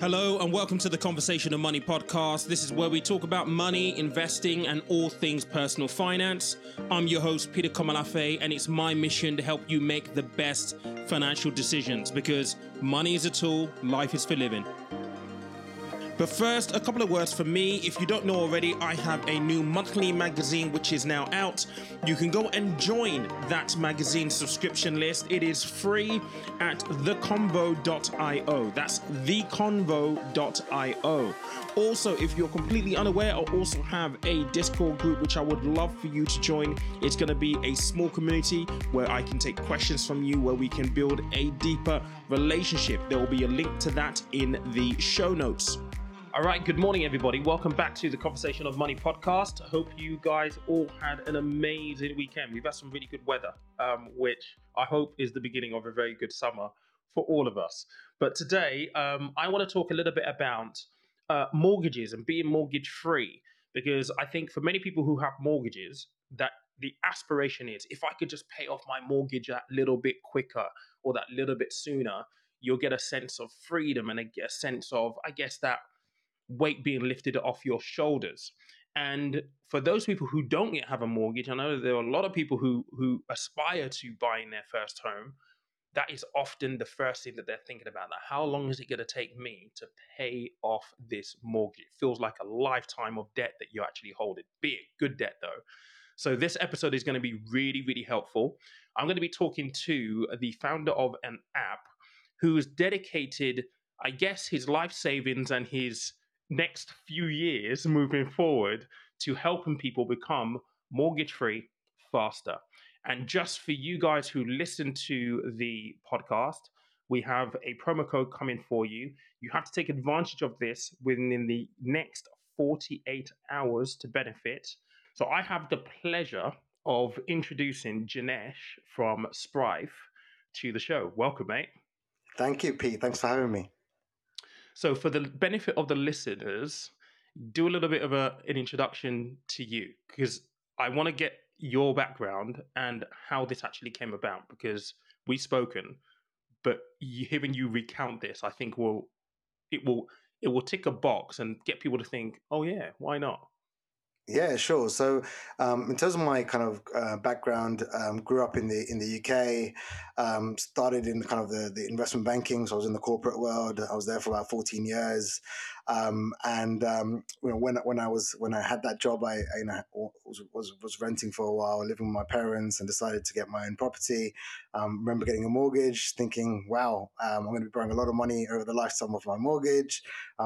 Hello, and welcome to the Conversation of Money podcast. This is where we talk about money, investing, and all things personal finance. I'm your host, Peter Komolafe, and it's my mission to help you make the best financial decisions because money is a tool, life is for living. But first, a couple of words for me. If you don't know already, I have a new monthly magazine which is now out. You can go and join that magazine subscription list. It is free at theconvo.io. That's theconvo.io. Also, if you're completely unaware, I also have a Discord group which I would love for you to join. It's going to be a small community where I can take questions from you, where we can build a deeper relationship. There will be a link to that in the show notes. All right, good morning, everybody. Welcome back to the Conversation of Money podcast. I hope you guys all had an amazing weekend. We've had some really good weather, um, which I hope is the beginning of a very good summer for all of us. But today, um, I want to talk a little bit about uh, mortgages and being mortgage free, because I think for many people who have mortgages, that the aspiration is if I could just pay off my mortgage that little bit quicker or that little bit sooner, you'll get a sense of freedom and a, a sense of, I guess, that weight being lifted off your shoulders. And for those people who don't yet have a mortgage, I know there are a lot of people who who aspire to buying their first home. That is often the first thing that they're thinking about. That how long is it going to take me to pay off this mortgage? It feels like a lifetime of debt that you're actually holding. Be it good debt though. So this episode is going to be really, really helpful. I'm going to be talking to the founder of an app who's dedicated, I guess, his life savings and his next few years moving forward to helping people become mortgage free faster. And just for you guys who listen to the podcast, we have a promo code coming for you. You have to take advantage of this within the next 48 hours to benefit. So I have the pleasure of introducing Jinesh from Sprive to the show. Welcome, mate. Thank you, Pete. Thanks for having me. So, for the benefit of the listeners, do a little bit of a, an introduction to you because I want to get your background and how this actually came about because we've spoken, but you, hearing you recount this, I think will it will it will tick a box and get people to think, oh yeah, why not? Yeah, sure. So, um, in terms of my kind of uh, background, um, grew up in the in the UK. Um, started in kind of the, the investment banking. So I was in the corporate world. I was there for about fourteen years. Um, and um, you know, when when I was when I had that job, I, I you know was, was, was renting for a while, living with my parents, and decided to get my own property. Um, remember getting a mortgage, thinking, "Wow, I'm going to be borrowing a lot of money over the lifetime of my mortgage,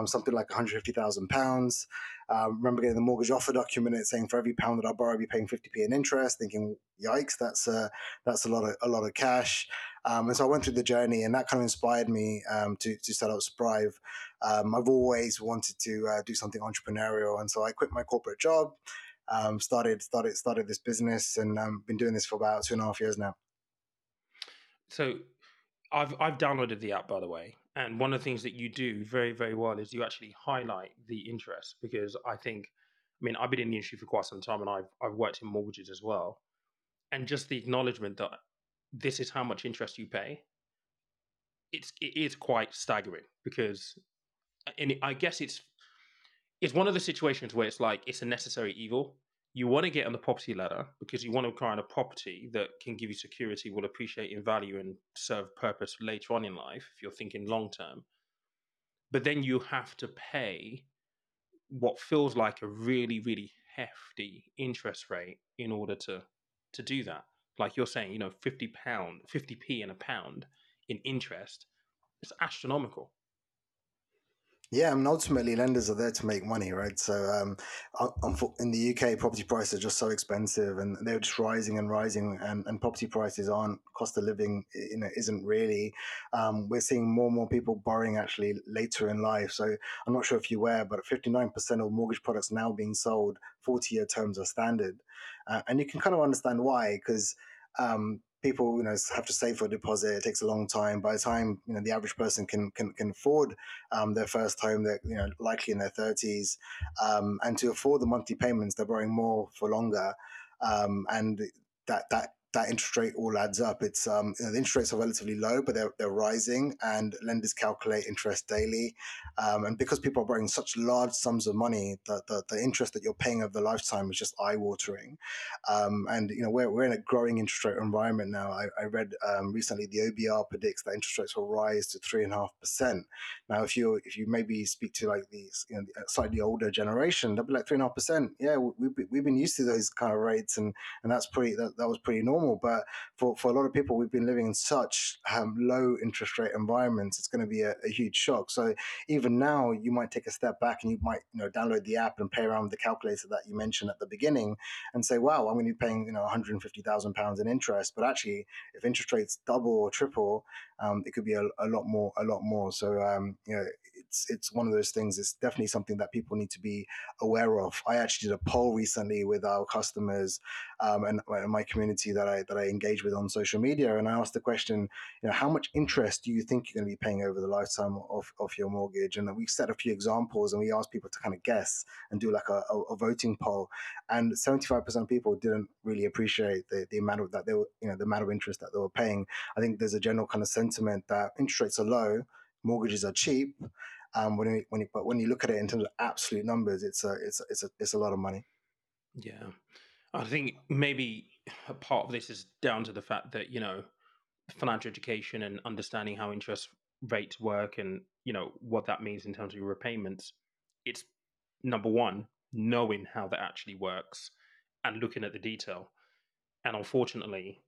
something like one hundred fifty thousand pounds." Um, remember getting the mortgage offer document saying for every pound that I borrow, I'll be paying 50p in interest, thinking, yikes, that's a, that's a lot of, a lot of cash. Um, and so I went through the journey and that kind of inspired me um, to, to set up Sprive. Um, I've always wanted to uh, do something entrepreneurial. And so I quit my corporate job, um, started, started, started this business and um, been doing this for about two and a half years now. So I've, I've downloaded the app, by the way. And one of the things that you do very, very well is you actually highlight the interest because I think, I mean, I've been in the industry for quite some time and I've, I've worked in mortgages as well. And just the acknowledgement that this is how much interest you pay, it's, it is quite staggering because, and I guess it's, it's one of the situations where it's like it's a necessary evil you want to get on the property ladder because you want to acquire a property that can give you security, will appreciate in value and serve purpose later on in life if you're thinking long term. But then you have to pay what feels like a really, really hefty interest rate in order to to do that. Like you're saying, you know, fifty pound, fifty p in a pound in interest, it's astronomical. Yeah, I mean, ultimately, lenders are there to make money, right? So, um, in the UK, property prices are just so expensive, and they're just rising and rising, and, and property prices aren't cost of living. You know, isn't really. Um, we're seeing more and more people borrowing actually later in life. So, I'm not sure if you were, but 59% of mortgage products now being sold 40 year terms are standard, uh, and you can kind of understand why because um, people you know have to save for a deposit. It takes a long time. By the time you know the average person can can, can afford um, their first home, they're you know likely in their thirties, um, and to afford the monthly payments, they're borrowing more for longer, um, and that that that interest rate all adds up. It's um, you know, the interest rates are relatively low, but they're, they're rising, and lenders calculate interest daily. Um, and because people are borrowing such large sums of money, the, the, the interest that you're paying over the lifetime is just eye watering. Um, and you know we're, we're in a growing interest rate environment now. I, I read um, recently the OBR predicts that interest rates will rise to three and a half percent. Now, if you if you maybe speak to like you know slightly older generation, they'll be like three and a half percent. Yeah, we've we've been used to those kind of rates, and and that's pretty that, that was pretty normal. But for, for a lot of people, we've been living in such um, low interest rate environments. It's going to be a, a, huge shock. So even now, you might take a step back and you might you know download the app and play around with the calculator that you mentioned at the beginning, and say, "Wow, I'm going to be paying you know 150 thousand pounds in interest." But actually, if interest rates double or triple, um, it could be a, a, lot more, a lot more. So um, you know, it's it's one of those things. It's definitely something that people need to be aware of. I actually did a poll recently with our customers um, and, and, my community that that I engage with on social media, and I asked the question, you know, how much interest do you think you're going to be paying over the lifetime of, of your mortgage? And we set a few examples, and we asked people to kind of guess and do like a, a, a voting poll, and 75% of people didn't really appreciate the, the amount of that they were, you know, the amount of interest that they were paying. I think there's a general kind of sentiment that interest rates are low, mortgages are cheap, um, when you, when you, but when you look at it in terms of absolute numbers, it's a it's a, it's a it's a lot of money. Yeah, I think maybe a part of this is down to the fact that you know financial education and understanding how interest rates work and you know what that means in terms of your repayments. It's number one knowing how that actually works and looking at the detail. And unfortunately,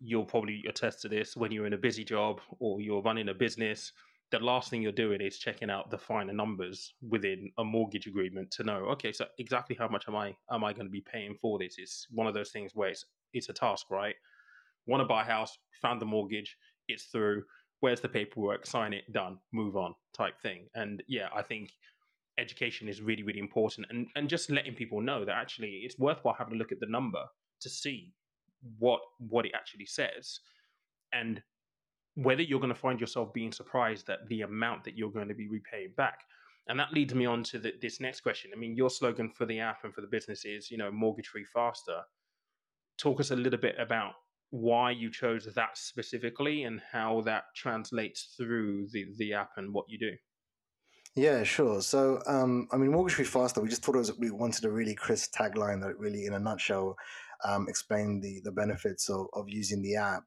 you'll probably attest to this when you're in a busy job or you're running a business the last thing you're doing is checking out the finer numbers within a mortgage agreement to know okay so exactly how much am i am i going to be paying for this? It's one of those things where it's it's a task right? Want to buy a house found the mortgage it's through where's the paperwork? Sign it done move on type thing. And yeah i think education is really really important and and just letting people know that actually it's worthwhile having a look at the number to see what what it actually says. And whether you're going to find yourself being surprised at the amount that you're going to be repaying back. And that leads me on to the, this next question. I mean, your slogan for the app and for the business is, you know, mortgage free faster. Talk us a little bit about why you chose that specifically and how that translates through the, the app and what you do. Yeah, sure. So, um, I mean, mortgage free faster. We just thought it was we wanted a really crisp tagline that really, in a nutshell, um, explain the the benefits of, of using the app.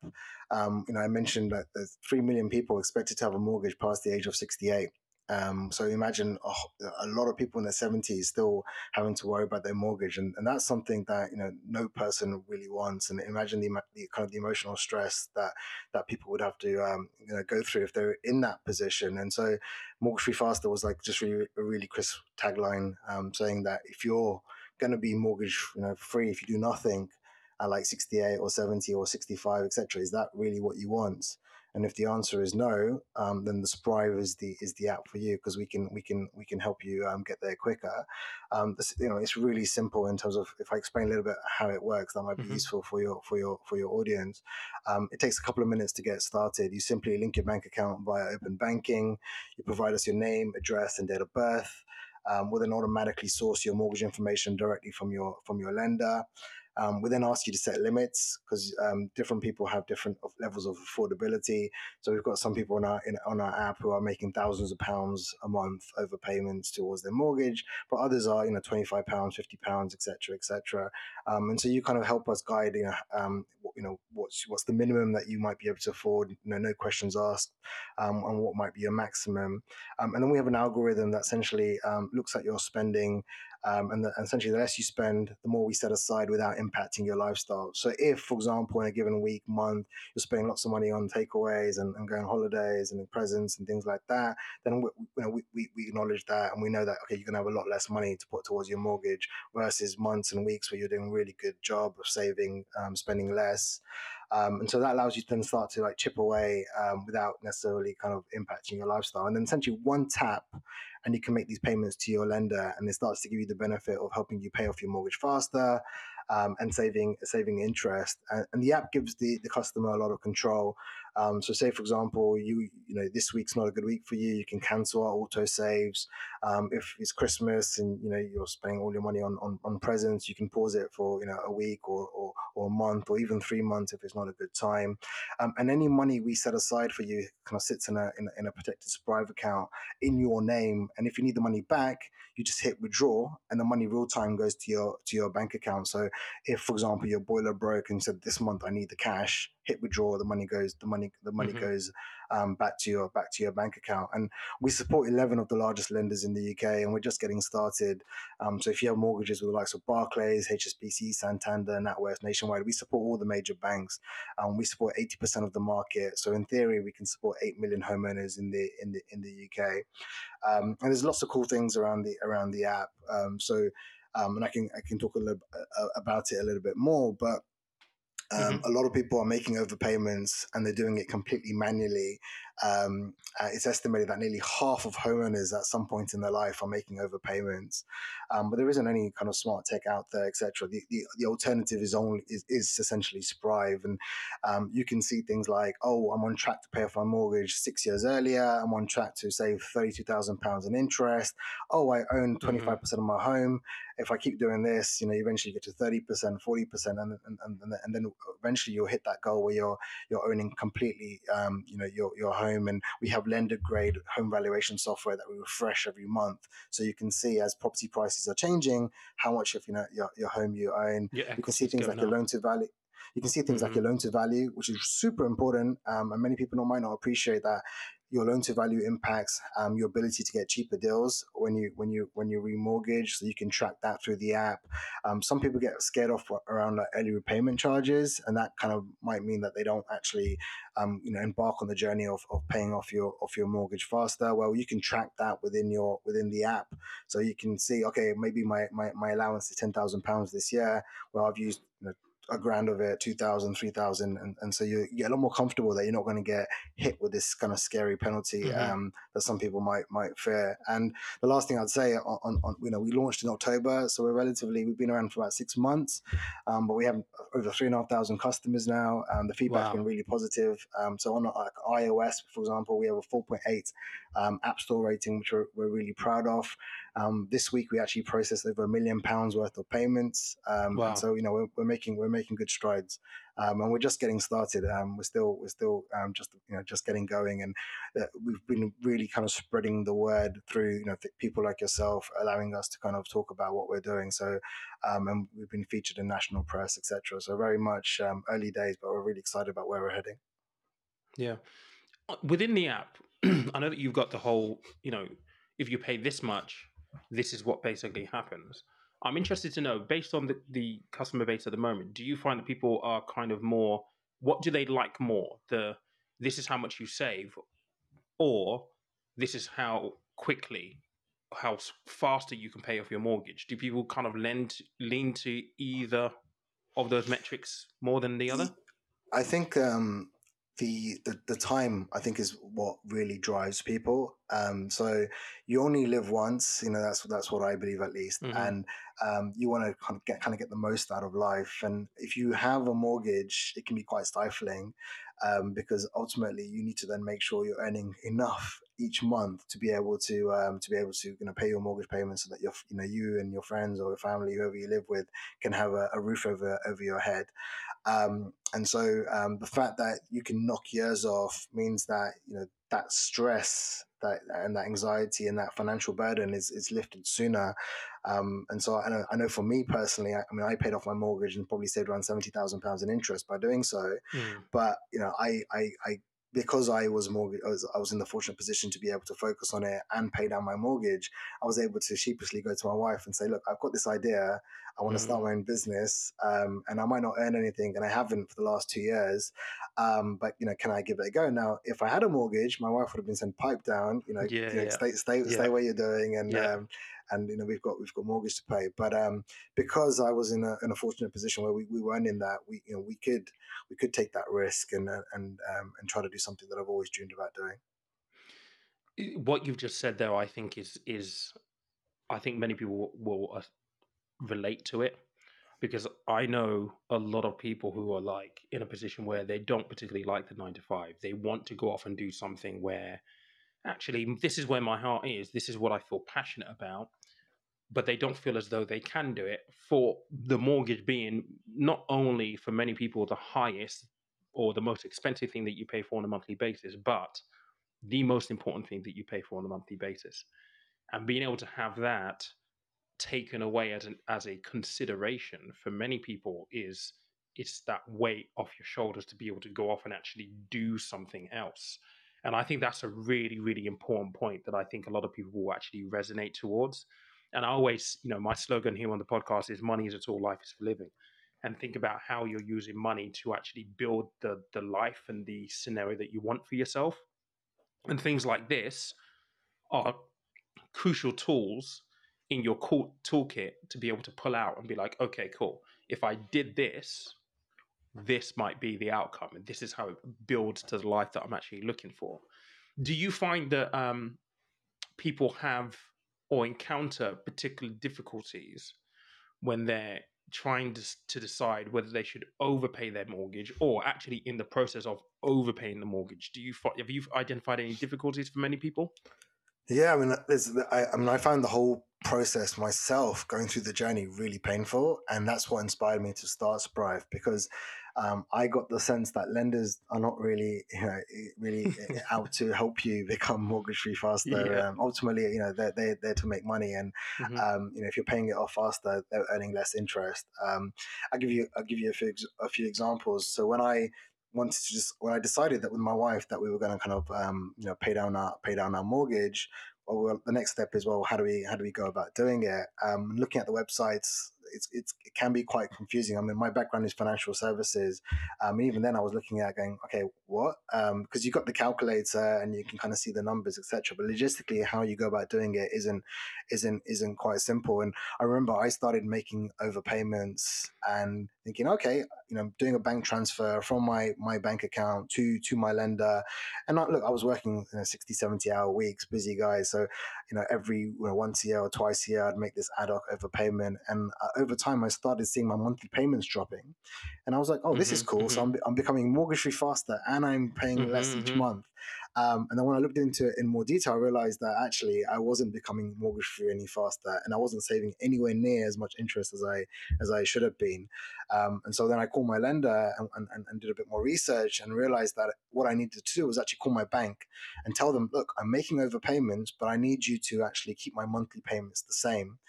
Um, you know, I mentioned that there's three million people expected to have a mortgage past the age of 68. Um, so imagine oh, a lot of people in their 70s still having to worry about their mortgage, and, and that's something that you know no person really wants. And imagine the, the kind of the emotional stress that that people would have to um, you know go through if they're in that position. And so, mortgage free faster was like just really a really crisp tagline um, saying that if you're going to be mortgage you know free if you do nothing at like 68 or 70 or 65 etc is that really what you want? And if the answer is no um, then the Sprive is the is the app for you because we can we can we can help you um, get there quicker. Um, this, you know it's really simple in terms of if I explain a little bit how it works that might be mm-hmm. useful for your for your for your audience. Um, it takes a couple of minutes to get started. You simply link your bank account via open banking. You provide us your name address and date of birth um, will then automatically source your mortgage information directly from your from your lender. Um, we then ask you to set limits because um, different people have different levels of affordability. So we've got some people on our in, on our app who are making thousands of pounds a month over payments towards their mortgage, but others are you know twenty five pounds, fifty pounds, etc., etc. Um, and so you kind of help us guide you know, um, you know what's what's the minimum that you might be able to afford, you know, no questions asked, um, and what might be your maximum. Um, and then we have an algorithm that essentially looks at your spending um, and, the, essentially, the less you spend, the more we set aside without impacting your lifestyle. So, if, for example, in a given week, month, you're spending lots of money on takeaways and, and going holidays and presents and things like that, then we, you know, we, we acknowledge that and we know that, okay, you're going to have a lot less money to put towards your mortgage versus months and weeks where you're doing a really good job of saving, um, spending less. Um, and so that allows you to then start to like chip away um, without necessarily kind of impacting your lifestyle. And then essentially one tap and you can make these payments to your lender and it starts to give you the benefit of helping you pay off your mortgage faster um, and saving saving interest. And, and, the app gives the, the customer a lot of control. Um, so, say for example, you you know this week's not a good week for you. You can cancel our auto saves. Um, if it's Christmas and you know you're spending all your money on, on, on presents, you can pause it for you know a week or, or, or a month or even three months if it's not a good time. Um, and any money we set aside for you kind of sits in a, in a in a protected Sprive account in your name. And if you need the money back, you just hit withdraw, and the money real time goes to your to your bank account. So if, for example, your boiler broke and you said this month I need the cash, hit withdraw, the money goes, the money, the money mm-hmm. goes um, back to your back to your bank account. And we support eleven of the largest lenders in the UK, and we're just getting started. Um, so if you have mortgages with the likes of Barclays, HSBC, Santander, NatWest, Nationwide, we support all the major banks. Um, we support eighty percent of the market. So in theory, we can support eight million homeowners in the in the in the UK. Um, and there's lots of cool things around the around the app. Um, so um, and I can I can talk a little uh, about it a little bit more, but um, mm-hmm. A lot of people are making overpayments and they're doing it completely manually. Um, uh, it's estimated that nearly half of homeowners at some point in their life are making overpayments, um, but there isn't any kind of smart tech out there, etc. The, the, the alternative is only is, is essentially Sprive, and um, you can see things like, oh, I'm on track to pay off my mortgage six years earlier. I'm on track to save thirty two thousand pounds in interest. Oh, I own twenty five mm-hmm. percent of my home. If I keep doing this, you know, eventually you get to thirty percent, forty percent, and and, and and then eventually you'll hit that goal where you're you're owning completely, um, you know, your your home. And we have lender grade home valuation software that we refresh every month, so you can see as property prices are changing how much of you know your, your home you own. Yeah, you can see things like up. your loan to value. You can see things mm-hmm. like your loan to value, which is super important, um, and many people might not appreciate that your loan to value impacts um, your ability to get cheaper deals when you when you when you remortgage so you can track that through the app. Um, some people get scared off around like early repayment charges and that kind of might mean that they don't actually um, you know embark on the journey of, of paying off your off your mortgage faster. Well you can track that within your within the app. So you can see okay maybe my my, my allowance is 10,000 pounds this year. Well I've used you know, a grand of it, 2,000, 3,000. And, and so you, get a lot more comfortable that you're not going to get hit with this kind of scary penalty mm-hmm. um, that some people might might fear. And the last thing I'd say on, on, on, you know, we launched in October, so we're relatively, we've been around for about six months, um, but we have over three and a half thousand customers now. Um, the feedback's wow. been really positive. Um, so on like iOS, for example, we have a 4.8 um, App Store rating, which we're, we're really proud of. Um, this week we actually processed over a million pounds worth of payments. Um, wow. so you know we're, we're, making we're making good strides, um, and we're just getting started. Um, we're still we're still um, just you know just getting going, and uh, we've been really kind of spreading the word through you know th- people like yourself, allowing us to kind of talk about what we're doing. So, um, and we've been featured in national press, etc. So very much early days, but we're really excited about where we're heading. Yeah, uh, within the app, I know that you've got the whole you know if you pay this much this is what basically happens. I'm interested to know, based on the, the customer base at the moment, do you find that people are kind of more, what do they like more? The this is how much you save, or this is how quickly, how faster you can pay off your mortgage? Do people kind of lend lean to either of those metrics more than the other? I think um, the, the the time I think is what really drives people. Um, so you only live once, you know. That's that's what I believe at least, mm-hmm. and um, you want to kind of get kind of get the most out of life. And if you have a mortgage, it can be quite stifling um, because ultimately you need to then make sure you're earning enough each month to be able to um, to be able to you know pay your mortgage payments so that your you know you and your friends or your family whoever you live with can have a, a roof over over your head um, and so um, the fact that you can knock years off means that you know that stress that and that anxiety and that financial burden is, is lifted sooner. Um, and so I know, I know for me personally, I, I, mean, I paid off my mortgage and probably saved around seventy thousand pounds in interest by doing so. Mm. But you know, I, I, I because I was mortgage, I was, I was in the fortunate position to be able to focus on it and pay down my mortgage. I was able to sheepishly go to my wife and say, "Look, I've got this idea. I want to mm. start my own business, um, and I might not earn anything, and I haven't for the last two years. Um, but you know, can I give it a go?" Now, if I had a mortgage, my wife would have been saying, "Pipe down, you know, yeah, you know yeah. stay, stay, yeah. stay where you're doing, and um, and you know we've got we've got mortgage to pay. But um, because I was in a, in a fortunate position where we, we weren't in that, we you know we could we could take that risk and uh, and um, and try to do something that I've always dreamed about doing. What you've just said there, I think is is I think many people will, will uh, relate to it. because I know a lot of people who are like in a position where they don't particularly like the nine to five. They want to go off and do something where actually this is where my heart is. This is what I feel passionate about. But they don't feel as though they can do it for the mortgage being not only for many people the highest or the most expensive thing that you pay for on a monthly basis, but the most important thing that you pay for on a monthly basis. And being able to have that taken away as an as a consideration for many people is it's that weight off your shoulders to be able to go off and actually do something else. And I think that's a really, really important point that I think a lot of people will actually resonate towards. And I always, you know, my slogan here on the podcast is money is a tool, life is for living. And think about how you're using money to actually build the the life and the scenario that you want for yourself. And things like this are crucial tools in your toolkit to be able to pull out and be like, okay, cool. If I did this, this might be the outcome, and this is how it builds to the life that I'm actually looking for. Do you find that um, people have or encounter particular difficulties when they're trying to, to decide whether they should overpay their mortgage or actually in the process of overpaying the mortgage? Do you have you identified any difficulties for many people? Yeah, I mean, uh, there's, I, I mean, I found the whole process myself going through the journey really painful, and that's what inspired me to start Sprive because um, I got the sense that lenders are not really, you know, really out to help you become mortgage free faster. Yeah. Um, ultimately, you know, they're, they're there to make money, and mm-hmm. um, you know, if you're paying it off faster, they're earning less interest. Um, I'll give you, I'll give you a few, a few examples. So when I wanted to just when I decided that with my wife that we were going to kind of um, you know pay down our pay down our mortgage. Well, the next step is well, how do we how do we go about doing it? Um, looking at the websites, it's, it's it can be quite confusing. I mean, my background is financial services. Um, even then, I was looking at going, okay, what? Because um, you've got the calculator and you can kind of see the numbers, etc. But logistically, how you go about doing it isn't isn't isn't quite simple. And I remember I started making overpayments and thinking, okay, you know, doing a bank transfer from my my bank account to to my lender. And I, look, I was working you know, 60, 70 hour weeks, busy guy. So, you know, every you know, once a year or twice a year, I'd make this ad hoc overpayment. And uh, over time, I started seeing my monthly payments dropping. And I was like, oh, this mm-hmm, is cool. Mm-hmm. So I'm, I'm becoming mortgage free faster and I'm paying mm-hmm, less each mm-hmm. month. Um, and then when I looked into it in more detail, I realized that actually I wasn't becoming mortgage free any faster, and I wasn't saving anywhere near as much interest as I as I should have been. Um, and so then I called my lender and, and, and, did a bit more research and realized that what I needed to do was actually call my bank and tell them, look, I'm making overpayments, but I need you to actually keep my monthly payments the same.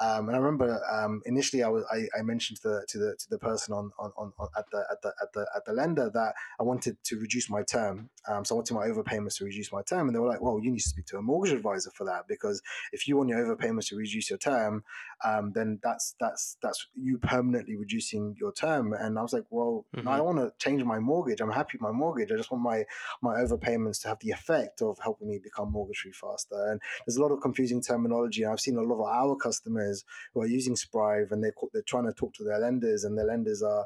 Um, and I remember um, initially I was I, I, mentioned to the to the to the person on, on, on, at the at the at the at the lender that I wanted to reduce my term. Um, so I wanted my overpayments to reduce my term, and they were like, "Well, you need to speak to a mortgage advisor for that because if you want your overpayments to reduce your term, um, then that's that's that's you permanently reducing your term." And I was like, "Well, mm-hmm. no, I don't want to change my mortgage. I'm happy with my mortgage. I just want my my overpayments to have the effect of helping me become mortgage free faster." And there's a lot of confusing terminology. I've seen a lot of our customers who are using Sprive and they're they're trying to talk to their lenders, and their lenders are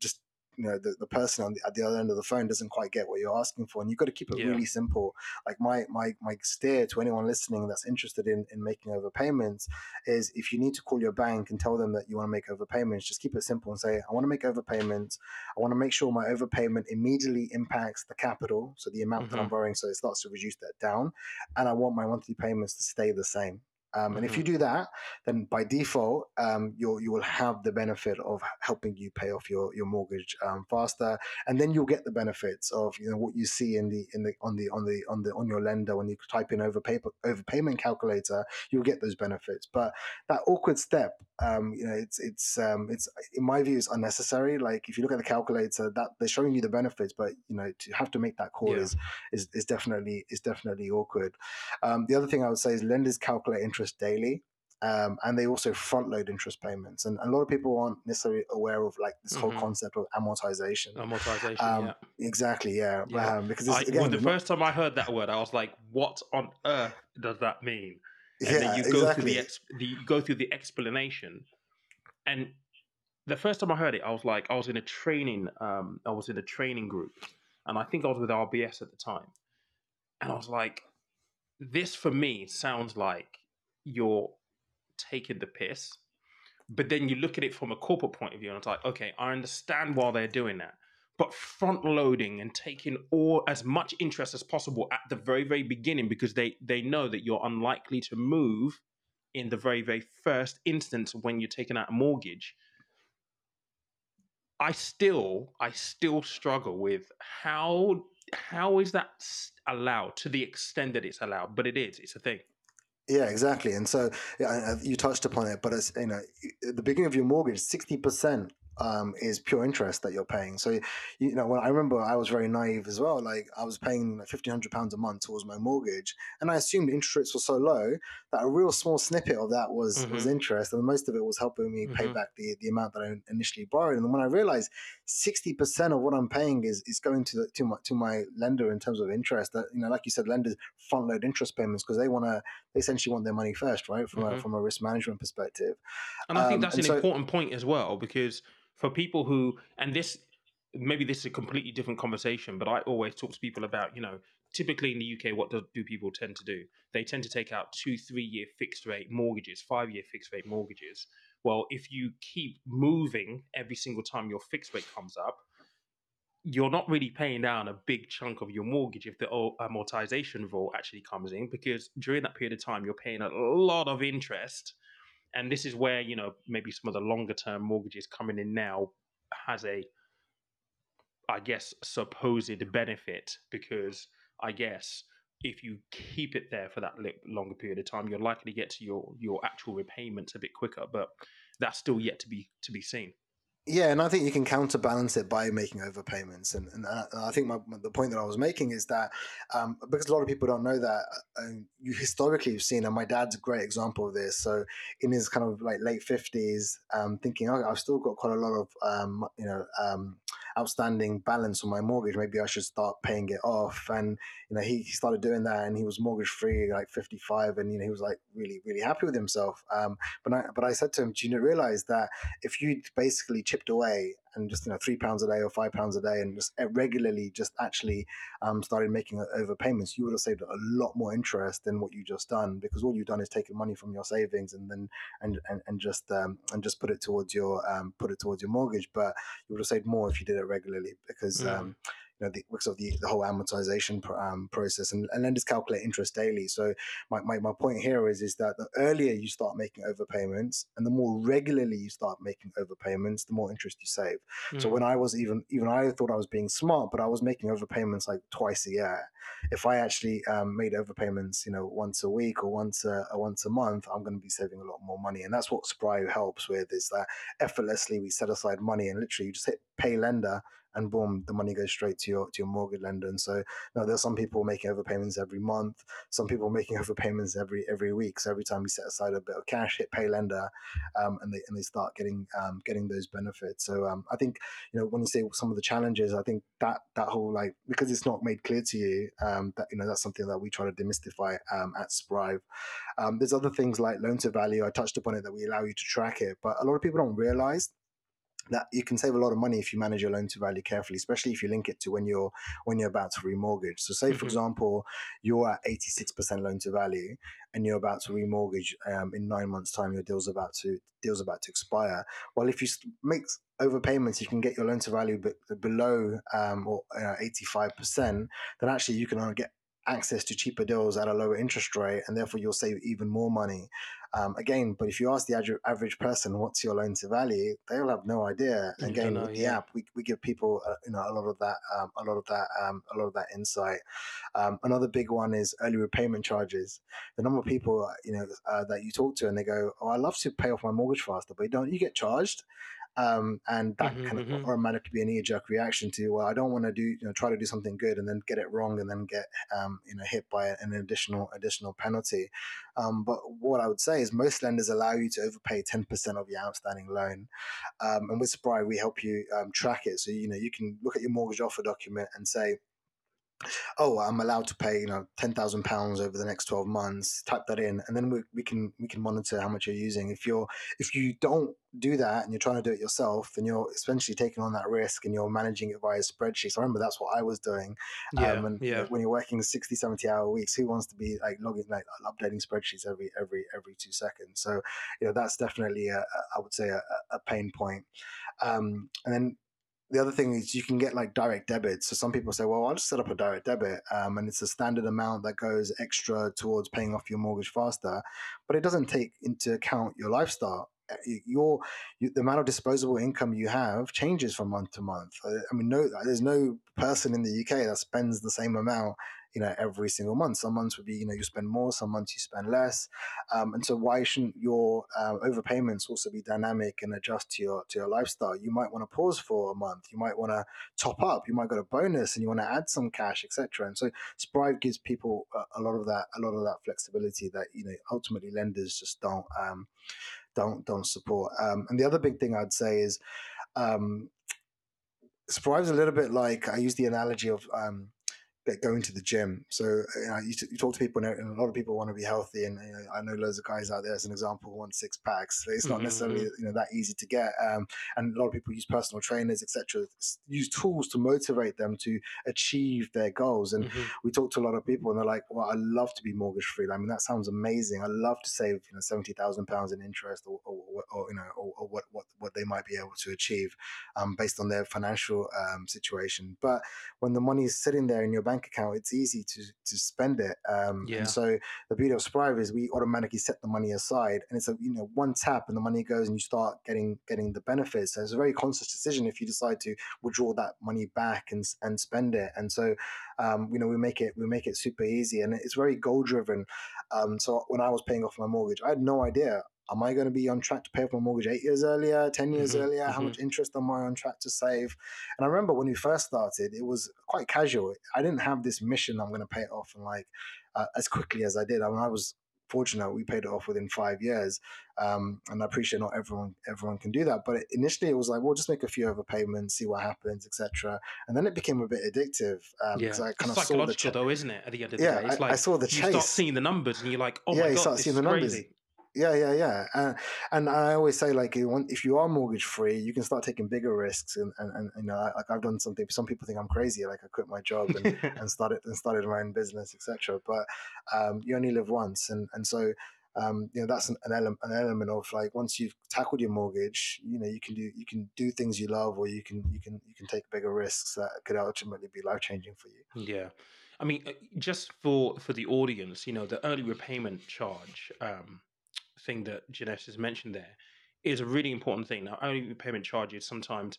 just you know the, the person on the, at the other end of the phone doesn't quite get what you're asking for and you've got to keep it yeah. really simple like my my my steer to anyone listening that's interested in in making overpayments is if you need to call your bank and tell them that you want to make overpayments just keep it simple and say i want to make overpayments i want to make sure my overpayment immediately impacts the capital so the amount mm-hmm. that i'm mm-hmm. borrowing so it starts to reduce that down and i want my monthly payments to stay the same um, and mm-hmm. if you mm-hmm. do that, then by default, um, you you will have the benefit of helping you pay off your your mortgage um, faster, and then you'll get the benefits of you know what you see in the in the on the on the on the on your lender when you type in overpay overpayment calculator, you'll get those benefits. But that awkward step, um, you know, it's it's um, it's in my view is unnecessary. Like if you look at the calculator, that they're showing you the benefits, but you know to have to make that call yeah. is, is is definitely is definitely awkward. Um, the other thing I would say is lenders calculate interest interest daily. Um, and they also front load interest payments. And a lot of people aren't necessarily aware of like this mm-hmm. whole concept of amortization. Amortization, um, yeah. Exactly, yeah. yeah. Um, because I, again, well, the first time I heard that word, I was like, "What on earth does that mean?" And yeah, then you go exactly. through the, ex- the, you go through the explanation, and the first time I heard it, I was like, I was in a training, um, I was in a training group, and I think I was with RBS at the time, and I was like, this for me sounds like you're taking the piss But then you look at it from a corporate point of view, and it's like, okay, I understand why they're doing that. But front loading and taking all as much interest as possible at the very, very beginning because they they know that you're unlikely to move in the very, very first instance when you're taking out a mortgage. I still, I still struggle with how how is that allowed to the extent that it's allowed, but it is, it's a thing. Yeah, exactly. And so yeah, you touched upon it, but it's you know, the beginning of your mortgage, sixty percent um, is pure interest that you're paying. So, you know, when I remember I was very naive as well. Like I was paying like fifteen hundred pounds a month towards my mortgage, and I assumed interest rates were so low that a real small snippet of that was mm-hmm. was interest, and most of it was helping me mm-hmm. pay back the the amount that I initially borrowed. And when I realized sixty percent of what I'm paying is is going to the, to my to my lender in terms of interest, that you know, like you said, lenders front load interest payments because they want to they essentially want their money first, right? From mm-hmm. a from a risk management perspective. And I think um, that's an so, important point as well because for people who and this maybe this is a completely different conversation, but I always talk to people about, you know, typically in the UK, what do, do people tend to do? They tend to take out two, three year fixed rate mortgages, five year fixed rate mortgages. Well, if you keep moving every single time your fixed rate comes up, you're not really paying down a big chunk of your mortgage if the amortization rule actually comes in, because during that period of time, you're paying a lot of interest and this is where you know maybe some of the longer term mortgages coming in now has a i guess supposed benefit because i guess if you keep it there for that longer period of time you're likely to get to your your actual repayments a bit quicker but that's still yet to be to be seen yeah, and I think you can counterbalance it by making overpayments, and, and uh, I think my, the point that I was making is that um, because a lot of people don't know that uh, you historically have seen, and my dad's a great example of this. So in his kind of like late fifties, um, thinking, oh, I've still got quite a lot of um, you know um, outstanding balance on my mortgage. Maybe I should start paying it off. And you know, he, he started doing that, and he was mortgage free, like fifty five, and you know, he was like really really happy with himself. Um, but I but I said to him, do you realize that if you basically chipped away and just you know three pounds a day or five pounds a day and just regularly just actually um, started making overpayments, you would have saved a lot more interest than what you just done because all you've done is taken money from your savings and then and and, and just um, and just put it towards your um, put it towards your mortgage. But you would have saved more if you did it regularly because. Mm. You know, the, because of the, the whole amortization um, process and, and lenders calculate interest daily. So my, my, my point here is, is that the earlier you start making overpayments and the more regularly you start making overpayments, the more interest you save. Mm. So when I was even, even I thought I was being smart, but I was making overpayments like twice a year. If I actually um, made overpayments, you know, once a week or once a, once a month, I'm going to be saving a lot more money. And that's what Sprive helps with is that effortlessly we set aside money and literally you just hit pay lender and boom, the money goes straight to your to your mortgage lender. And so, you know, there's some people making overpayments every month, some people making overpayments every every week. So every time you set aside a bit of cash, hit pay lender, um, and they and they start getting um, getting those benefits. So um, I think you know when you say some of the challenges, I think that that whole like because it's not made clear to you um, that you know that's something that we try to demystify um, at Sprive. Um, there's other things like loan to value. I touched upon it that we allow you to track it, but a lot of people don't realize that you can save a lot of money if you manage your loan to value carefully, especially if you link it to when you're when you're about to remortgage. So, say mm-hmm. for example, you're at eighty six percent loan to value, and you're about to remortgage um, in nine months' time. Your deal's about to deal's about to expire. Well, if you make overpayments, you can get your loan to value below um, or uh, eighty five percent. Then actually, you can get access to cheaper deals at a lower interest rate, and therefore you'll save even more money. Um, again, but if you ask the average person what's your loan to value, they'll have no idea. again, know, with the yeah. app, we, we give people uh, you know a lot of that um, a lot of that um, a lot of that insight. Um, another big one is early repayment charges. The number of people you know uh, that you talk to and they go, "Oh, I love to pay off my mortgage faster," but don't you get charged? Um, and that mm-hmm, kind of mm-hmm. automatically be a knee jerk reaction to, well, I don't want to do, you know, try to do something good and then get it wrong and then get, um, you know, hit by an additional additional penalty. Um, but what I would say is most lenders allow you to overpay 10% of your outstanding loan. Um, and with Sprive, we help you um, track it. So, you know, you can look at your mortgage offer document and say, oh, I'm allowed to pay, you know, ten thousand pounds over the next twelve months. Type that in, and then we, we can we can monitor how much you're using. If you're if you don't do that and you're trying to do it yourself, then you're essentially taking on that risk and you're managing it via spreadsheets. I remember that's what I was doing. Yeah, um, and yeah. when you're working 60, 70 hour weeks, who wants to be like logging, like updating spreadsheets every every every two seconds? So you know that's definitely a, a I would say a, a pain point. Um, and then the other thing is you can get like direct debit. So some people say, well, I'll just set up a direct debit um, and it's a standard amount that goes extra towards paying off your mortgage faster, but it doesn't take into account your lifestyle. Uh, your, your the amount of disposable income you have changes from month to month. Uh, I mean, no, there's no person in the UK that spends the same amount you know every single month. Some months would be you know you spend more some months you spend less. Um, and so why shouldn't your uh, overpayments also be dynamic and adjust to your to your lifestyle? You might want to pause for a month. You might want to top up. You might get a bonus and you want to add some cash etc and so Sprive gives people a, a, lot of that a lot of that flexibility that you know ultimately lenders just don't um, don't don't support. Um, and the other big thing I'd say is um, Sprive's a little bit like I use the analogy of um, going to the gym. So you, know, you, t- you, talk to people, and a lot of people want to be healthy. And you know, I know loads of guys out there, as an example, want six packs. So it's not mm-hmm. necessarily mm-hmm. you know that easy to get. Um, and a lot of people use personal trainers, etc. Use tools to motivate them to achieve their goals. And mm-hmm. we talk to a lot of people, and they're like, "Well, I love to be mortgage free. I mean, that sounds amazing. I love to save you know seventy thousand pounds in interest, or, or, or, you know, or, or, what what what they might be able to achieve um, based on their financial um, situation. But when the money is sitting there in your bank account, it's easy to to spend it. Um, yeah. And so the beauty of Sprive is we automatically set the money aside, and it's a you know one tap, and the money goes, and you start getting getting the benefits. So it's a very conscious decision if you decide to withdraw that money back and and spend it. And so um, you know we make it we make it super easy, and it's very goal driven. Um, so when I was paying off my mortgage, I had no idea am I going to be on track to pay off my mortgage eight years earlier, 10 years mm-hmm, earlier? Mm-hmm. How much interest am I on track to save? And I remember when we first started, it was quite casual. I didn't have this mission, I'm going to pay it off and like uh, as quickly as I did. I mean, I was fortunate we paid it off within five years um, and i appreciate not everyone everyone can do that but initially it was like we'll just make a few overpayments see what happens etc and then it became a bit addictive um, yeah. I kind it's of psychological ch- though isn't it at the end of the yeah, day it's I, like I saw the chase. you start seeing the numbers and you're like oh yeah, my god you start this seeing the numbers crazy. Yeah, yeah, yeah. Uh, and I always say, like, if you are mortgage free, you can start taking bigger risks. And, and, and you know, like I've done something. Some people think I'm crazy. Like I quit my job and, and started and started my own business, etc. But um, you only live once, and and so um, you know that's an, an, element an element of like once you've tackled your mortgage, you know you can do you can do things you love, or you can you can you can take bigger risks that could ultimately be life changing for you. Yeah. I mean, uh, just for for the audience, you know, the early repayment charge. Um, thing that Jinesh has mentioned there is a really important thing. Now, only payment charges sometimes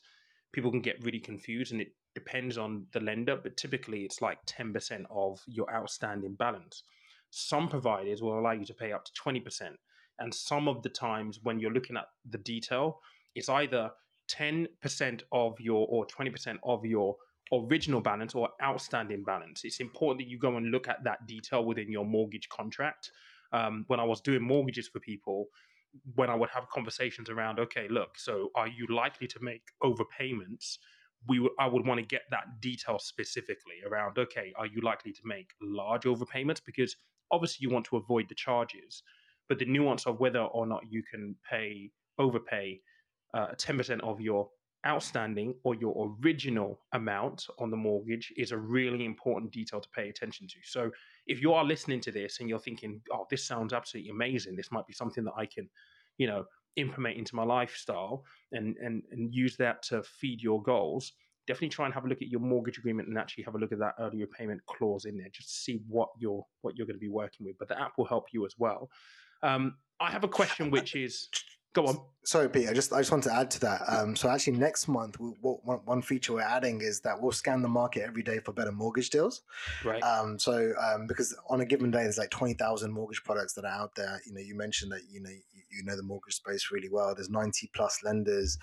people can get really confused, and it depends on the lender, but typically it's like ten percent of your outstanding balance. Some providers will allow you to pay up to twenty percent, and some of the times when you're looking at the detail, it's either ten percent of your or twenty percent of your original balance or outstanding balance. It's important that you go and look at that detail within your mortgage contract um, when I was doing mortgages for people, when I would have conversations around, okay, look, so are you likely to make overpayments? We w- I would want to get that detail specifically around, okay, are you likely to make large overpayments? Because obviously you want to avoid the charges, but the nuance of whether or not you can pay overpay uh, 10% of your outstanding or your original amount on the mortgage is a really important detail to pay attention to. So if you are listening to this and you're thinking, oh, this sounds absolutely amazing, this might be something that I can, you know, implement into my lifestyle and and and use that to feed your goals, definitely try and have a look at your mortgage agreement and actually have a look at that early repayment clause in there just to see what you're what you're going to be working with. But the app will help you as well. Um, I have a question which is Go on. Sorry, Pete. I just I just want to add to that. Um, so actually, next month, we, one, one feature we're adding is that we'll scan the market every day for better mortgage deals. Right. Um, so um, because on a given day, there's like twenty thousand mortgage products that are out there. You know, you mentioned that you know you, know the mortgage space really well. There's ninety plus lenders,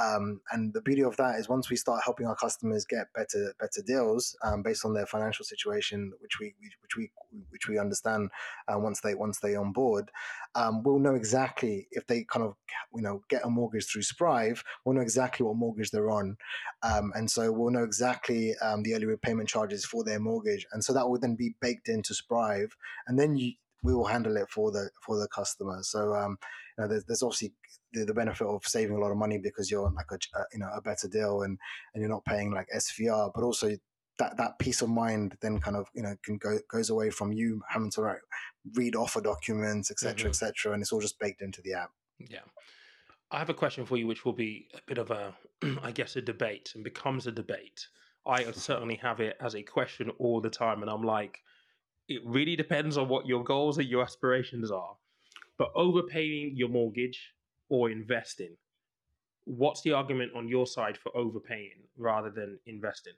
um, and the beauty of that is once we start helping our customers get better better deals um, based on their financial situation, which we which we which we understand uh, once they once they on board, um, we'll know exactly if they kind of of you know get a mortgage through Sprive, we'll know exactly what mortgage they're on, um, and so we'll know exactly um, the early repayment charges for their mortgage, and so that will then be baked into Sprive, and then you, we will handle it for the for the customer. So um, you know, there's, there's obviously the, the, benefit of saving a lot of money because you're on like a, a, you know a better deal and and you're not paying like SVR, but also that that peace of mind then kind of you know can go goes away from you having to write, read offer documents etc mm-hmm. etc and it's all just baked into the app yeah i have a question for you which will be a bit of a i guess a debate and becomes a debate i certainly have it as a question all the time and i'm like it really depends on what your goals and your aspirations are. But overpaying your mortgage or investing what's the argument on your side for overpaying rather than investing?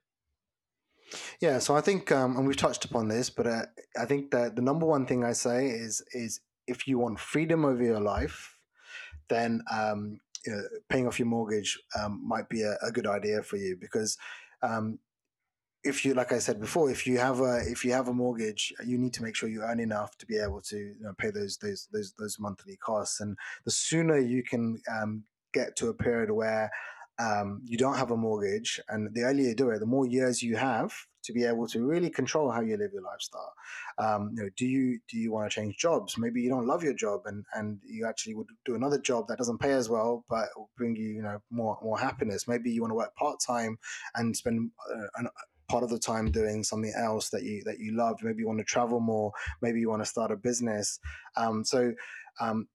Yeah, so I think, um, and we've touched upon this, but uh, I think that the number one thing I say is is if you want freedom over your life, then um, you know, paying off your mortgage um, might be a, a, good idea for you because um, if you, like I said before, if you have a if you have a mortgage, you need to make sure you earn enough to be able to you know, pay those those those those monthly costs, and the sooner you can um, get to a period where um, you don't have a mortgage, and the earlier you do it, the more years you have to be able to really control how you live your lifestyle. Um, you know, do you do you want to change jobs? Maybe you don't love your job, and and you actually would do another job that doesn't pay as well, but will bring you you know more more happiness. Maybe you want to work part time and spend uh, an, part of the time doing something else that you that you love. Maybe you want to travel more. Maybe you want to start a business. Um, so um,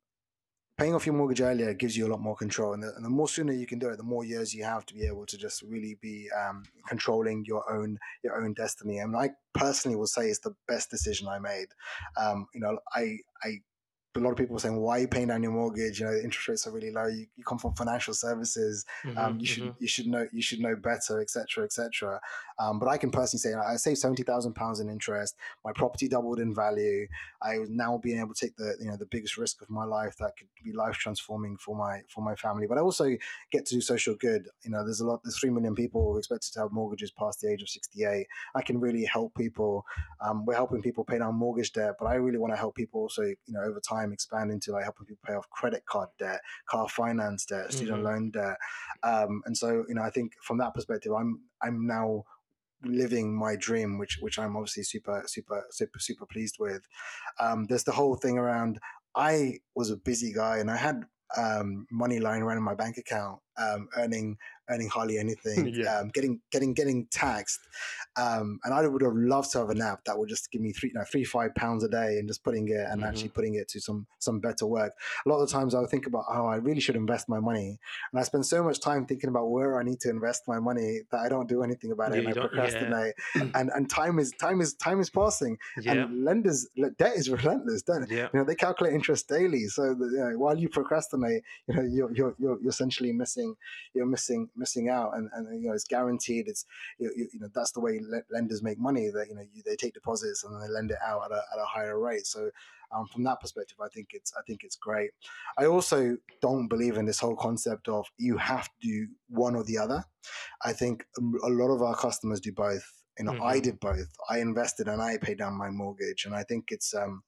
paying off your mortgage earlier gives you a lot more control and the, and the, more sooner you can do it the more years you have to be able to just really be um, controlling your own your own destiny and i personally will say it's the best decision i made um, you know i i a lot of people saying, "Why are you paying down your mortgage? You know, the interest rates are really low. You, you come from financial services. Mm-hmm, um, you mm-hmm. should you should know you should know better, etc., etc." Um, but I can personally say I saved seventy thousand pounds in interest. My property doubled in value. I was now being able to take the you know the biggest risk of my life that could be life transforming for my for my family. But I also get to do social good. You know, there's a lot. There's three million people who are expected to have mortgages past the age of sixty eight. I can really help people. Um, we're helping people pay down mortgage debt, but I really want to help people also. You know, over time time expand into like helping people pay off credit card debt, car finance debt, student mm-hmm. loan debt. Um, and so, you know, I think from that perspective, I'm I'm now living my dream, which which I'm obviously super super super super pleased with. Um, there's the whole thing around. I was a busy guy, and I had um, money lying around in my bank account, um, earning earning hardly anything, yeah. um, getting getting getting taxed. Um, and I would have loved to have an app that would just give me three, you know, three five pounds a day and just putting it and mm-hmm. actually putting it to some some better work. A lot of the times I would think about, oh, I really should invest my money, and I spend so much time thinking about where I need to invest my money that I don't do anything about yeah, it, and I procrastinate. Yeah. and and time is time is time is passing, and lenders debt is relentless. Don't you know they calculate interest daily, so you know, while you procrastinate, you know you're, you're you're essentially missing you're missing missing out, and, and you know it's guaranteed. It's you, you know that's the way lenders make money. That you know you, they take deposits and then they lend it out at a, at a higher rate. So um, from that perspective, I think it's I think it's great. I also don't believe in this whole concept of you have to do one or the other. I think a lot of our customers do both. You know, mm-hmm. I did both. I invested and I paid down my mortgage, and I think it's um,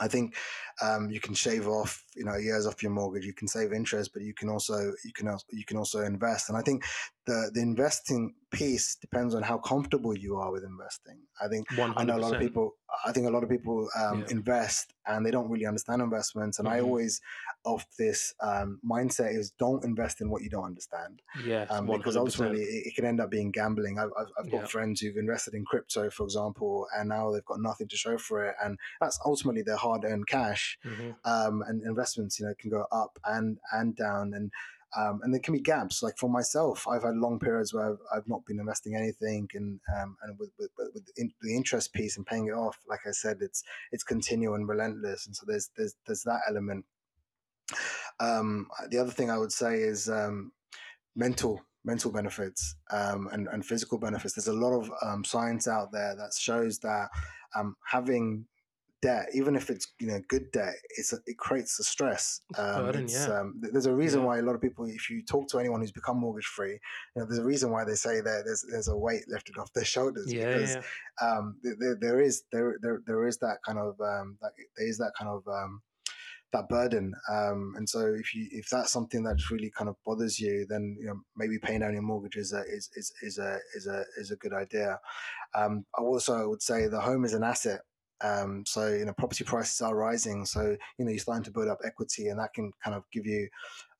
I think um, you can shave off, you know, years off your mortgage. You can save interest, but you can also you can also, you can also invest. And I think the the investing piece depends on how comfortable you are with investing. I think 100%. I know a lot of people. I think a lot of people um, yeah. invest and they don't really understand investments. And mm-hmm. I always of this um, mindset is don't invest in what you don't understand. Yeah, um, because ultimately it, it, can end up being gambling. I've, I've, I've got yeah. friends who've invested in crypto, for example, and now they've got nothing to show for it, and that's ultimately their hard-earned cash. Mm-hmm. Um, and investments, you know, can go up and and down, and um, and there can be gaps. Like for myself, I've had long periods where I've, I've not been investing anything, and um, and with, with, with the interest piece and paying it off, like I said, it's it's continual and relentless, and so there's there's there's that element. Um, the other thing I would say is um, mental mental benefits um, and, and physical benefits. There's a lot of um, science out there that shows that um, having debt, even if it's you know good debt, it's a, it creates a stress. Um, burden, yeah. um, there's a reason yeah. why a lot of people, if you talk to anyone who's become mortgage free, you know, there's a reason why they say that there's there's a weight lifted off their shoulders yeah, because um, there, there is there, there there is that kind of um, that there is that kind of um, that burden. Um, and so if you if that's something that really kind of bothers you, then you know maybe paying down your mortgage is a is, is, is a is a is a good idea. Um, I also would say the home is an asset. Um, so you know property prices are rising, so you know you're starting to build up equity, and that can kind of give you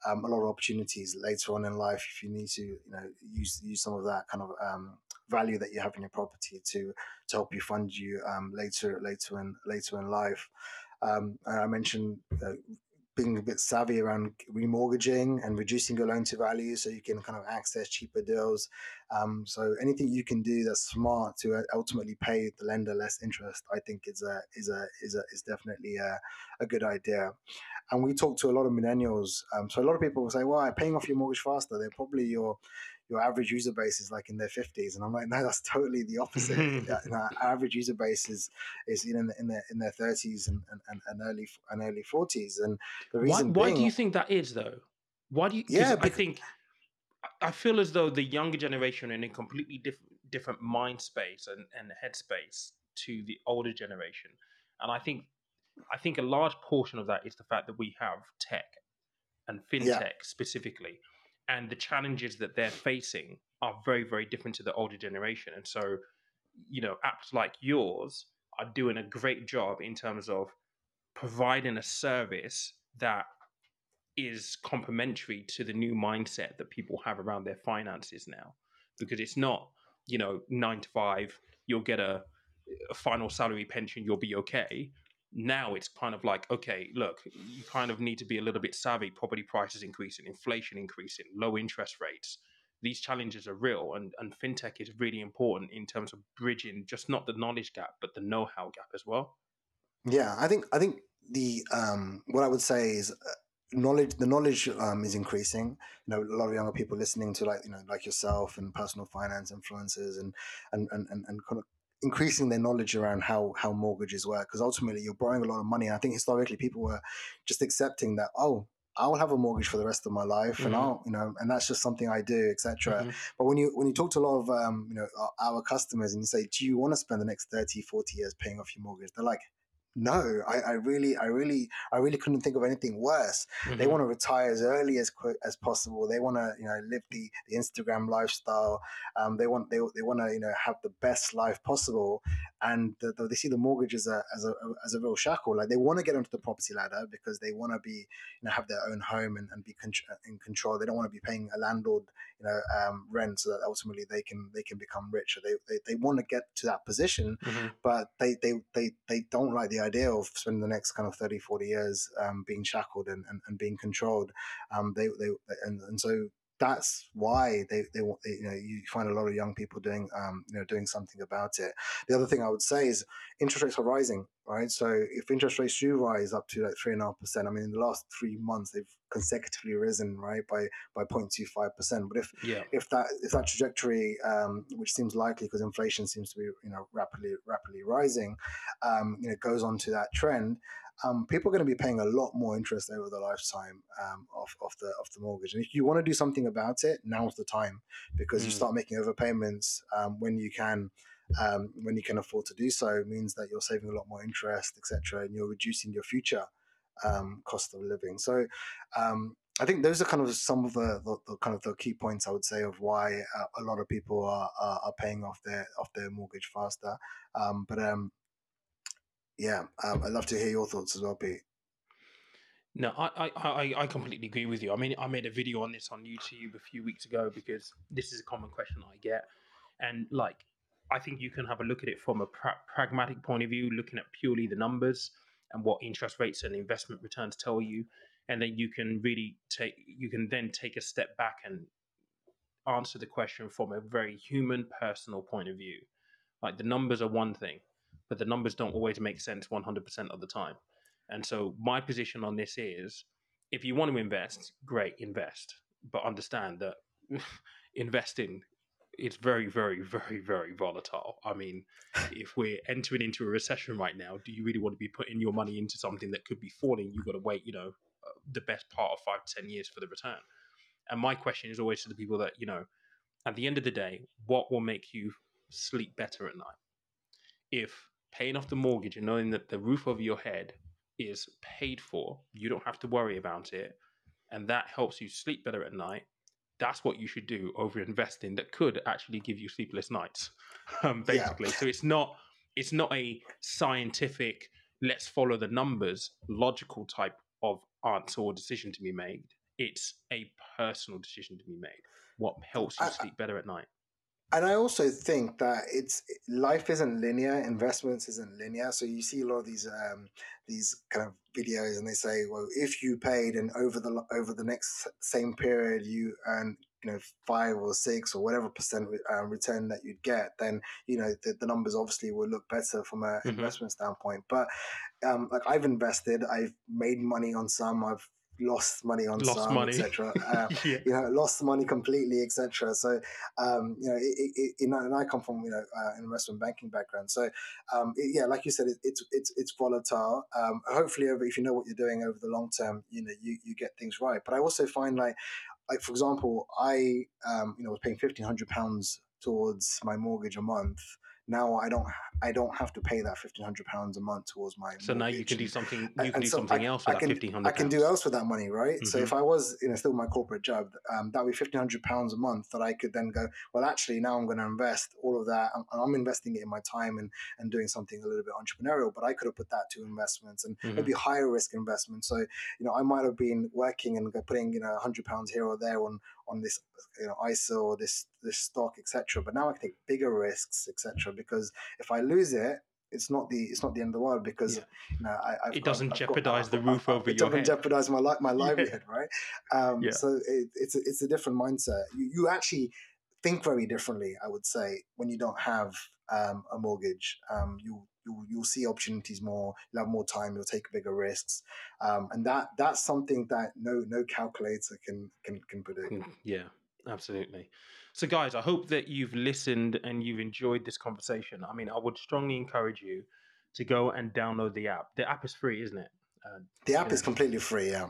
um, a lot of opportunities later on in life if you need to you know use use some of that kind of um, value that you have in your property to to help you fund you um, later later in later in life. Um, I mentioned uh, being a bit savvy around remortgaging and reducing your loan to value so you can kind of access cheaper deals. Um, so anything you can do that's smart to uh, ultimately pay the lender less interest, I think is a is a is a is definitely a, a good idea. And we talk to a lot of millennials. Um, so a lot of people will say, "Well, paying off your mortgage faster." They're probably your your average user base is like in their 50s and i'm like no that's totally the opposite our average user base is is in, in their in their 30s and, and, and early and early 40s and the reason why, why being, do you think that is though why do you yeah because, i think i feel as though the younger generation are in a completely different different mind space and, and headspace to the older generation and i think i think a large portion of that is the fact that we have tech and fintech yeah. specifically and the challenges that they're facing are very very different to the older generation. And so you know apps like yours are doing a great job in terms of providing a service that is complementary to the new mindset that people have around their finances now. Because it's not you know 9 to 5 you'll get a, a final salary pension you'll be okay now it's kind of like okay look you kind of need to be a little bit savvy property prices increasing inflation increasing low interest rates. These challenges are real and, and fintech is really important in terms of bridging just not the knowledge gap but the know-how gap as well. Yeah i think i think the um what i would say is uh, knowledge the knowledge um, is increasing. You know a lot of younger people listening to like you know like yourself and personal finance influencers and and and, and, and kind of increasing their knowledge around how how mortgages work because ultimately you're borrowing a lot of money and i think historically people were just accepting that oh I'll have a mortgage for the rest of my life, mm-hmm. and I'll, you know, and that's just something I do, etc. Mm-hmm. But when you when you talk to a lot of, um, you know, our customers, and you say, "Do you want to spend the next 30, 40 years paying off your mortgage?" They're like, no I, I really i really i really couldn't think of anything worse. Mm-hmm. they want to retire as early as quick as possible. They want to you know live the, the instagram lifestyle. Um, they want they, they want to you know have the best life possible. And the, the, they see the mortgage as a, as a as a real shackle. Like they want to get onto the property ladder because they want to be you know have their own home and, and be con- in control. They don't want to be paying a landlord you know um, rent so that ultimately they can they can become richer they they, they want to get to that position mm-hmm. but they, they they they don't like the idea of spending the next kind of 30 40 years um, being shackled and, and, and being controlled um, they, they and, and so that's why they, they, they you know you find a lot of young people doing um, you know doing something about it. The other thing I would say is interest rates are rising, right? So if interest rates do rise up to like three and a half percent, I mean in the last three months they've consecutively risen, right, by by 0.25 percent. But if yeah. if that if that trajectory, um, which seems likely because inflation seems to be you know rapidly rapidly rising, um, you know goes on to that trend, um, people are going to be paying a lot more interest over the lifetime um, of, of the of the mortgage. And if you want to do something about it, now's the time because mm. you start making overpayments um, when you can. Um, when you can afford to do so, means that you're saving a lot more interest, etc., and you're reducing your future um, cost of living. So, um, I think those are kind of some of the, the, the, kind of the key points I would say of why uh, a lot of people are, are, are, paying off their off their mortgage faster. Um, but um, yeah, um, I'd love to hear your thoughts as well, Pete. No, I, I, I completely agree with you. I mean, I made a video on this on YouTube a few weeks ago because this is a common question I get. And like, I think you can have a look at it from a pra- pragmatic point of view, looking at purely the numbers and what interest rates and investment returns tell you. And then you can really take, you can then take a step back and answer the question from a very human, personal point of view. Like, the numbers are one thing, but the numbers don't always make sense 100% of the time. And so my position on this is if you want to invest, great, invest. But understand that investing is very, very, very, very volatile. I mean, if we're entering into a recession right now, do you really want to be putting your money into something that could be falling? You've got to wait, you know, uh, the best part of five to 10 years for the return. And my question is always to the people that, you know, at the end of the day, what will make you sleep better at night? If paying off the mortgage and knowing that the roof over your head is paid for. You don't have to worry about it. And that helps you sleep better at night. That's what you should do over investing that could actually give you sleepless nights. Um, basically. Yeah. So it's not it's not a scientific let's follow the numbers logical type of answer or decision to be made. It's a personal decision to be made. What helps you I, sleep better at night? And I also think that it's life isn't linear. Investments isn't linear. So you see a lot of these um, these kind of videos, and they say, well, if you paid and over the over the next same period you earn you know five or six or whatever percent uh, return that you'd get, then you know the, the numbers obviously will look better from an mm-hmm. investment standpoint. But um, like I've invested, I've made money on some, I've lost money on lost some, money. etc. Uh, yeah. You know, lost money completely, etc. So, um, you know, it, it, it, and I come from you know uh, an investment banking background. So, um, yeah, like you said, it's it's it's volatile. Um, hopefully, over if you know what you're doing over the long term, you know, you you get things right. But I also find like, like for example, I um, you know was paying fifteen hundred pounds towards my mortgage a month now I don't I don't have to pay that fifteen hundred pounds a month towards my. So now you can do something. You and, can do so something I, else with I can, that fifteen hundred. I can do else with that money, right? Mm-hmm. So if I was you know still my corporate job, um, that would be fifteen hundred pounds a month that I could then go. Well, actually, now I'm going to invest all of that. I'm, I'm, investing it in my time and and doing something a little bit entrepreneurial. But I could have put that to investments and mm-hmm. maybe higher risk investments. So you know I might have been working and putting you know hundred pounds here or there on on this you know ISA or this this stock etc. But now I can take bigger risks etc. Because if I lose it, it's not the it's not the end of the world because yeah. you know, I, it doesn't jeopardize got, the roof over it your. It doesn't jeopardize my my livelihood, yeah. right? Um, yeah. So it, it's a, it's a different mindset. You you actually think very differently, I would say, when you don't have um, a mortgage. Um, you you'll, you'll see opportunities more. You'll have more time. You'll take bigger risks, um, and that that's something that no no calculator can can can predict. Mm, yeah, absolutely. So, guys, I hope that you've listened and you've enjoyed this conversation. I mean, I would strongly encourage you to go and download the app. The app is free, isn't it? Uh, the app is completely free. Yeah.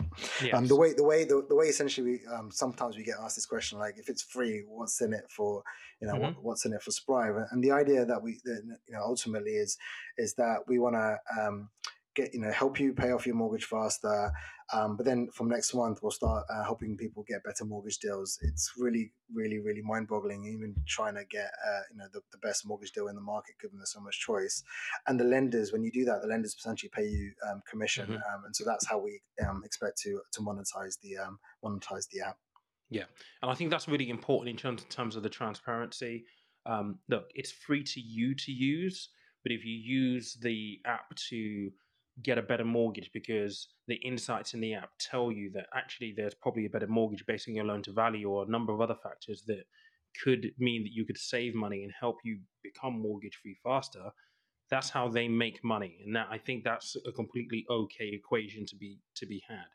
Um, the way the way the, the way essentially we, um, sometimes we get asked this question like if it's free, what's in it for you know mm-hmm. what, what's in it for Sprive? And the idea that we that, you know ultimately is is that we want to um, get you know help you pay off your mortgage faster. Um, but then from next month we'll start uh, helping people get better mortgage deals. It's really really really mind boggling even trying to get uh, you know the, the best mortgage deal in the market given there's so much choice. And the lenders when you do that the lenders essentially pay you um, commission, mm-hmm. um, and so that's how we um, expect to to monetize the um, monetize the app. Yeah, and I think that's really important in terms in terms of the transparency. Um, look, it's free to you to use, but if you use the app to get a better mortgage because the insights in the app tell you that actually there's probably a better mortgage based on your loan to value or a number of other factors that could mean that you could save money and help you become mortgage free faster. That's how they make money. And that i think that's a completely okay equation to be to be had.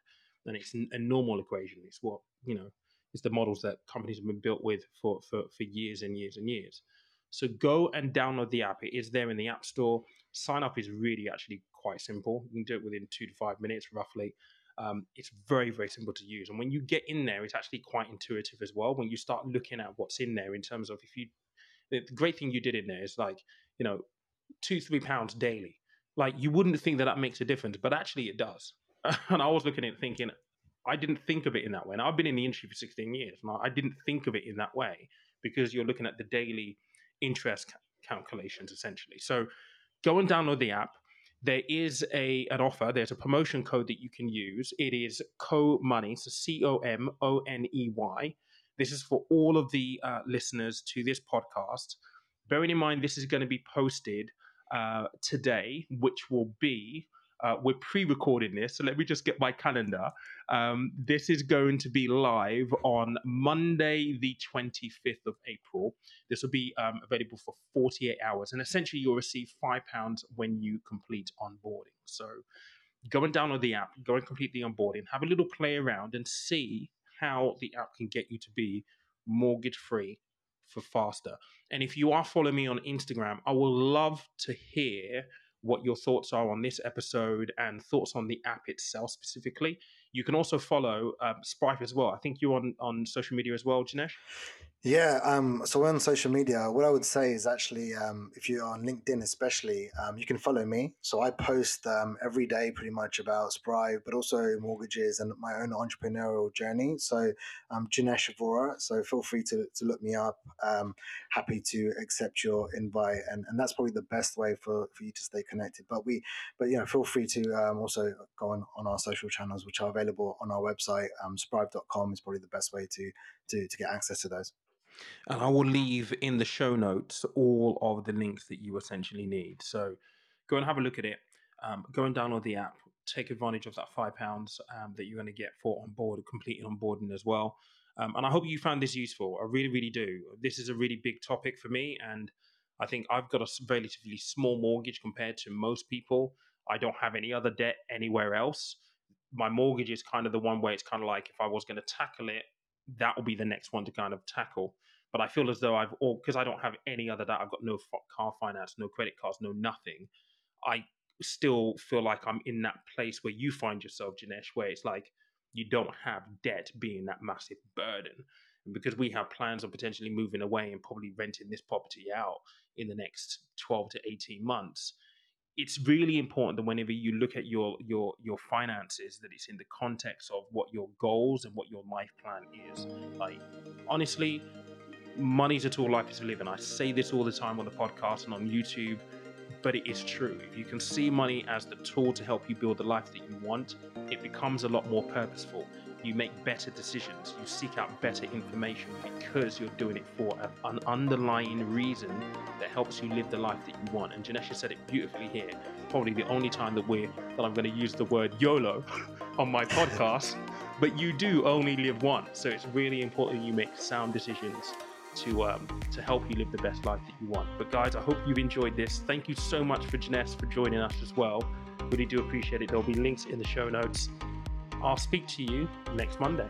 And it's a normal equation. It's what you know it's the models that companies have been built with for for, for years and years and years. So go and download the app. It is there in the app store. Sign up is really actually quite simple. You can do it within two to five minutes, roughly. Um, it's very, very simple to use. And when you get in there, it's actually quite intuitive as well. When you start looking at what's in there in terms of if you, the great thing you did in there is like, you know, two, three pounds daily. Like you wouldn't think that that makes a difference, but actually it does. and I was looking at it thinking, I didn't think of it in that way. And I've been in the industry for 16 years, and I didn't think of it in that way because you're looking at the daily interest ca- calculations essentially. So go and download the app there is a an offer. There's a promotion code that you can use. It is Co Money, so C O M O N E Y. This is for all of the uh, listeners to this podcast. Bearing in mind, this is going to be posted uh, today, which will be uh, we're pre-recording this, so let me just get my calendar. Um, this is going to be live on Monday, the 25th of April. This will be um, available for 48 hours, and essentially you'll receive five pounds when you complete onboarding. So go and download the app, go and complete the onboarding, have a little play around, and see how the app can get you to be mortgage-free for faster. And if you are following me on Instagram, I will love to hear what your thoughts are on this episode and thoughts on the app itself specifically. You can also follow um, Sprive as well. I think you're on, on social media as well, Jinesh. Yeah, um, so on social media, what I would say is actually, um, if you're on LinkedIn, especially, um, you can follow me. So I post um, every day pretty much about Sprive, but also mortgages and my own entrepreneurial journey. So I'm Jinesh Vohra. So feel free to, to look me up. Um, happy to accept your invite, and, and that's probably the best way for, for you to stay connected. But we, but you know, feel free to um, also go on on our social channels, which are available on our website. Um, Sprive.com is probably the best way to to to get access to those. And I will leave in the show notes all of the links that you essentially need. So go and have a look at it. Um, go and download the app. Take advantage of that five pounds um, that you're going to get for on board, completing onboarding as well. Um, and I hope you found this useful. I really, really do. This is a really big topic for me, and I think I've got a relatively small mortgage compared to most people. I don't have any other debt anywhere else. My mortgage is kind of the one where it's kind of like if I was going to tackle it, that will be the next one to kind of tackle. But I feel as though I've all because I don't have any other that I've got no car finance, no credit cards, no nothing. I still feel like I'm in that place where you find yourself, Jinesh, where it's like you don't have debt being that massive burden. And because we have plans on potentially moving away and probably renting this property out in the next 12 to 18 months, it's really important that whenever you look at your your your finances that it's in the context of what your goals and what your life plan is like honestly money's a tool life is and i say this all the time on the podcast and on youtube but it is true. If you can see money as the tool to help you build the life that you want it becomes a lot more purposeful. You make better decisions, you seek out better information because you're doing it for an underlying reason that helps you live the life that you want. And Janesha said it beautifully here. Probably the only time that we're that I'm going to use the word YOLO on my podcast, but you do only live once, so it's really important you make sound decisions to um, to help you live the best life that you want. But guys, I hope you've enjoyed this. Thank you so much for Jinesh for joining us as well. Really do appreciate it. There'll be links in the show notes. I'll speak to you next Monday.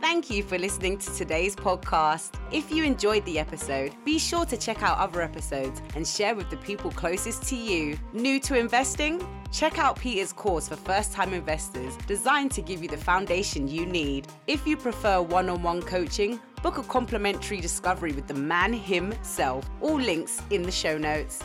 Thank you for listening to today's podcast. If you enjoyed the episode, be sure to check out other episodes and share with the people closest to you. New to investing? Check out Peter's course for first time investors, designed to give you the foundation you need. If you prefer one on one coaching, book a complimentary discovery with the man himself. All links in the show notes.